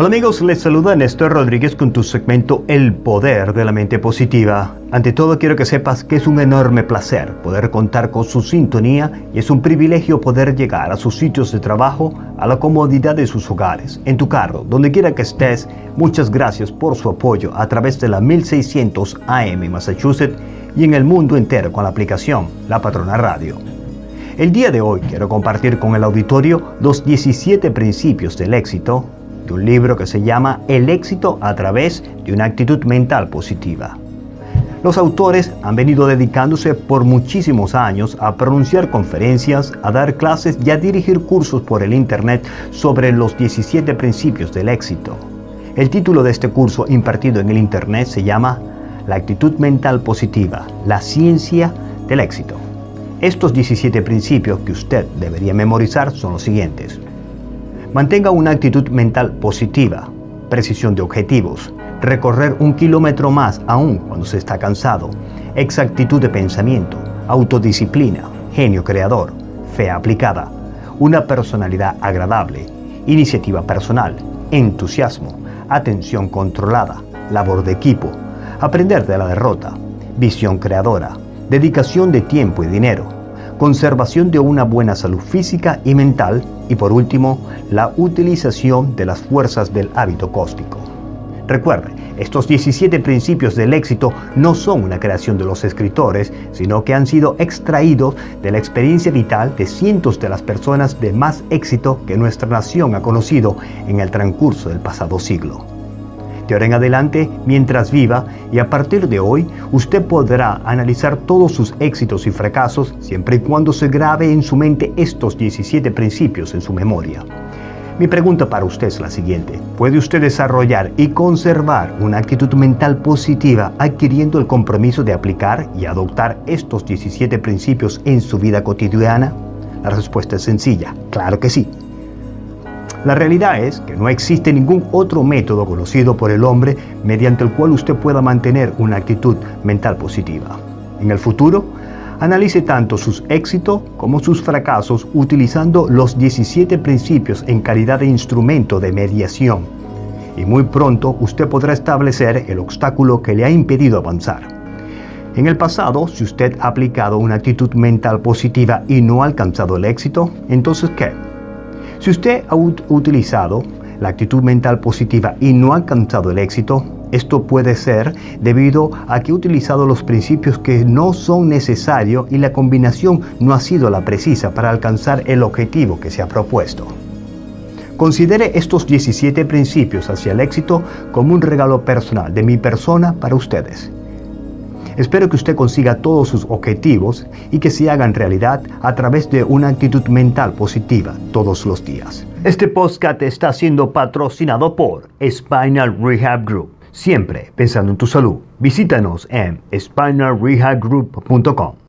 Hola amigos, les saluda Néstor Rodríguez con tu segmento El Poder de la Mente Positiva. Ante todo quiero que sepas que es un enorme placer poder contar con su sintonía y es un privilegio poder llegar a sus sitios de trabajo, a la comodidad de sus hogares, en tu carro, donde quiera que estés. Muchas gracias por su apoyo a través de la 1600 AM Massachusetts y en el mundo entero con la aplicación La Patrona Radio. El día de hoy quiero compartir con el auditorio los 17 principios del éxito un libro que se llama El éxito a través de una actitud mental positiva. Los autores han venido dedicándose por muchísimos años a pronunciar conferencias, a dar clases y a dirigir cursos por el Internet sobre los 17 principios del éxito. El título de este curso impartido en el Internet se llama La actitud mental positiva, la ciencia del éxito. Estos 17 principios que usted debería memorizar son los siguientes. Mantenga una actitud mental positiva, precisión de objetivos, recorrer un kilómetro más aún cuando se está cansado, exactitud de pensamiento, autodisciplina, genio creador, fe aplicada, una personalidad agradable, iniciativa personal, entusiasmo, atención controlada, labor de equipo, aprender de la derrota, visión creadora, dedicación de tiempo y dinero, conservación de una buena salud física y mental y por último, la utilización de las fuerzas del hábito cósmico. Recuerde, estos 17 principios del éxito no son una creación de los escritores, sino que han sido extraídos de la experiencia vital de cientos de las personas de más éxito que nuestra nación ha conocido en el transcurso del pasado siglo de ahora en adelante mientras viva y a partir de hoy usted podrá analizar todos sus éxitos y fracasos siempre y cuando se grabe en su mente estos 17 principios en su memoria. Mi pregunta para usted es la siguiente. ¿Puede usted desarrollar y conservar una actitud mental positiva adquiriendo el compromiso de aplicar y adoptar estos 17 principios en su vida cotidiana? La respuesta es sencilla, claro que sí. La realidad es que no existe ningún otro método conocido por el hombre mediante el cual usted pueda mantener una actitud mental positiva. En el futuro, analice tanto sus éxitos como sus fracasos utilizando los 17 principios en calidad de instrumento de mediación. Y muy pronto usted podrá establecer el obstáculo que le ha impedido avanzar. En el pasado, si usted ha aplicado una actitud mental positiva y no ha alcanzado el éxito, entonces ¿qué? Si usted ha utilizado la actitud mental positiva y no ha alcanzado el éxito, esto puede ser debido a que ha utilizado los principios que no son necesarios y la combinación no ha sido la precisa para alcanzar el objetivo que se ha propuesto. Considere estos 17 principios hacia el éxito como un regalo personal de mi persona para ustedes. Espero que usted consiga todos sus objetivos y que se hagan realidad a través de una actitud mental positiva todos los días. Este podcast está siendo patrocinado por Spinal Rehab Group. Siempre pensando en tu salud. Visítanos en spinalrehabgroup.com.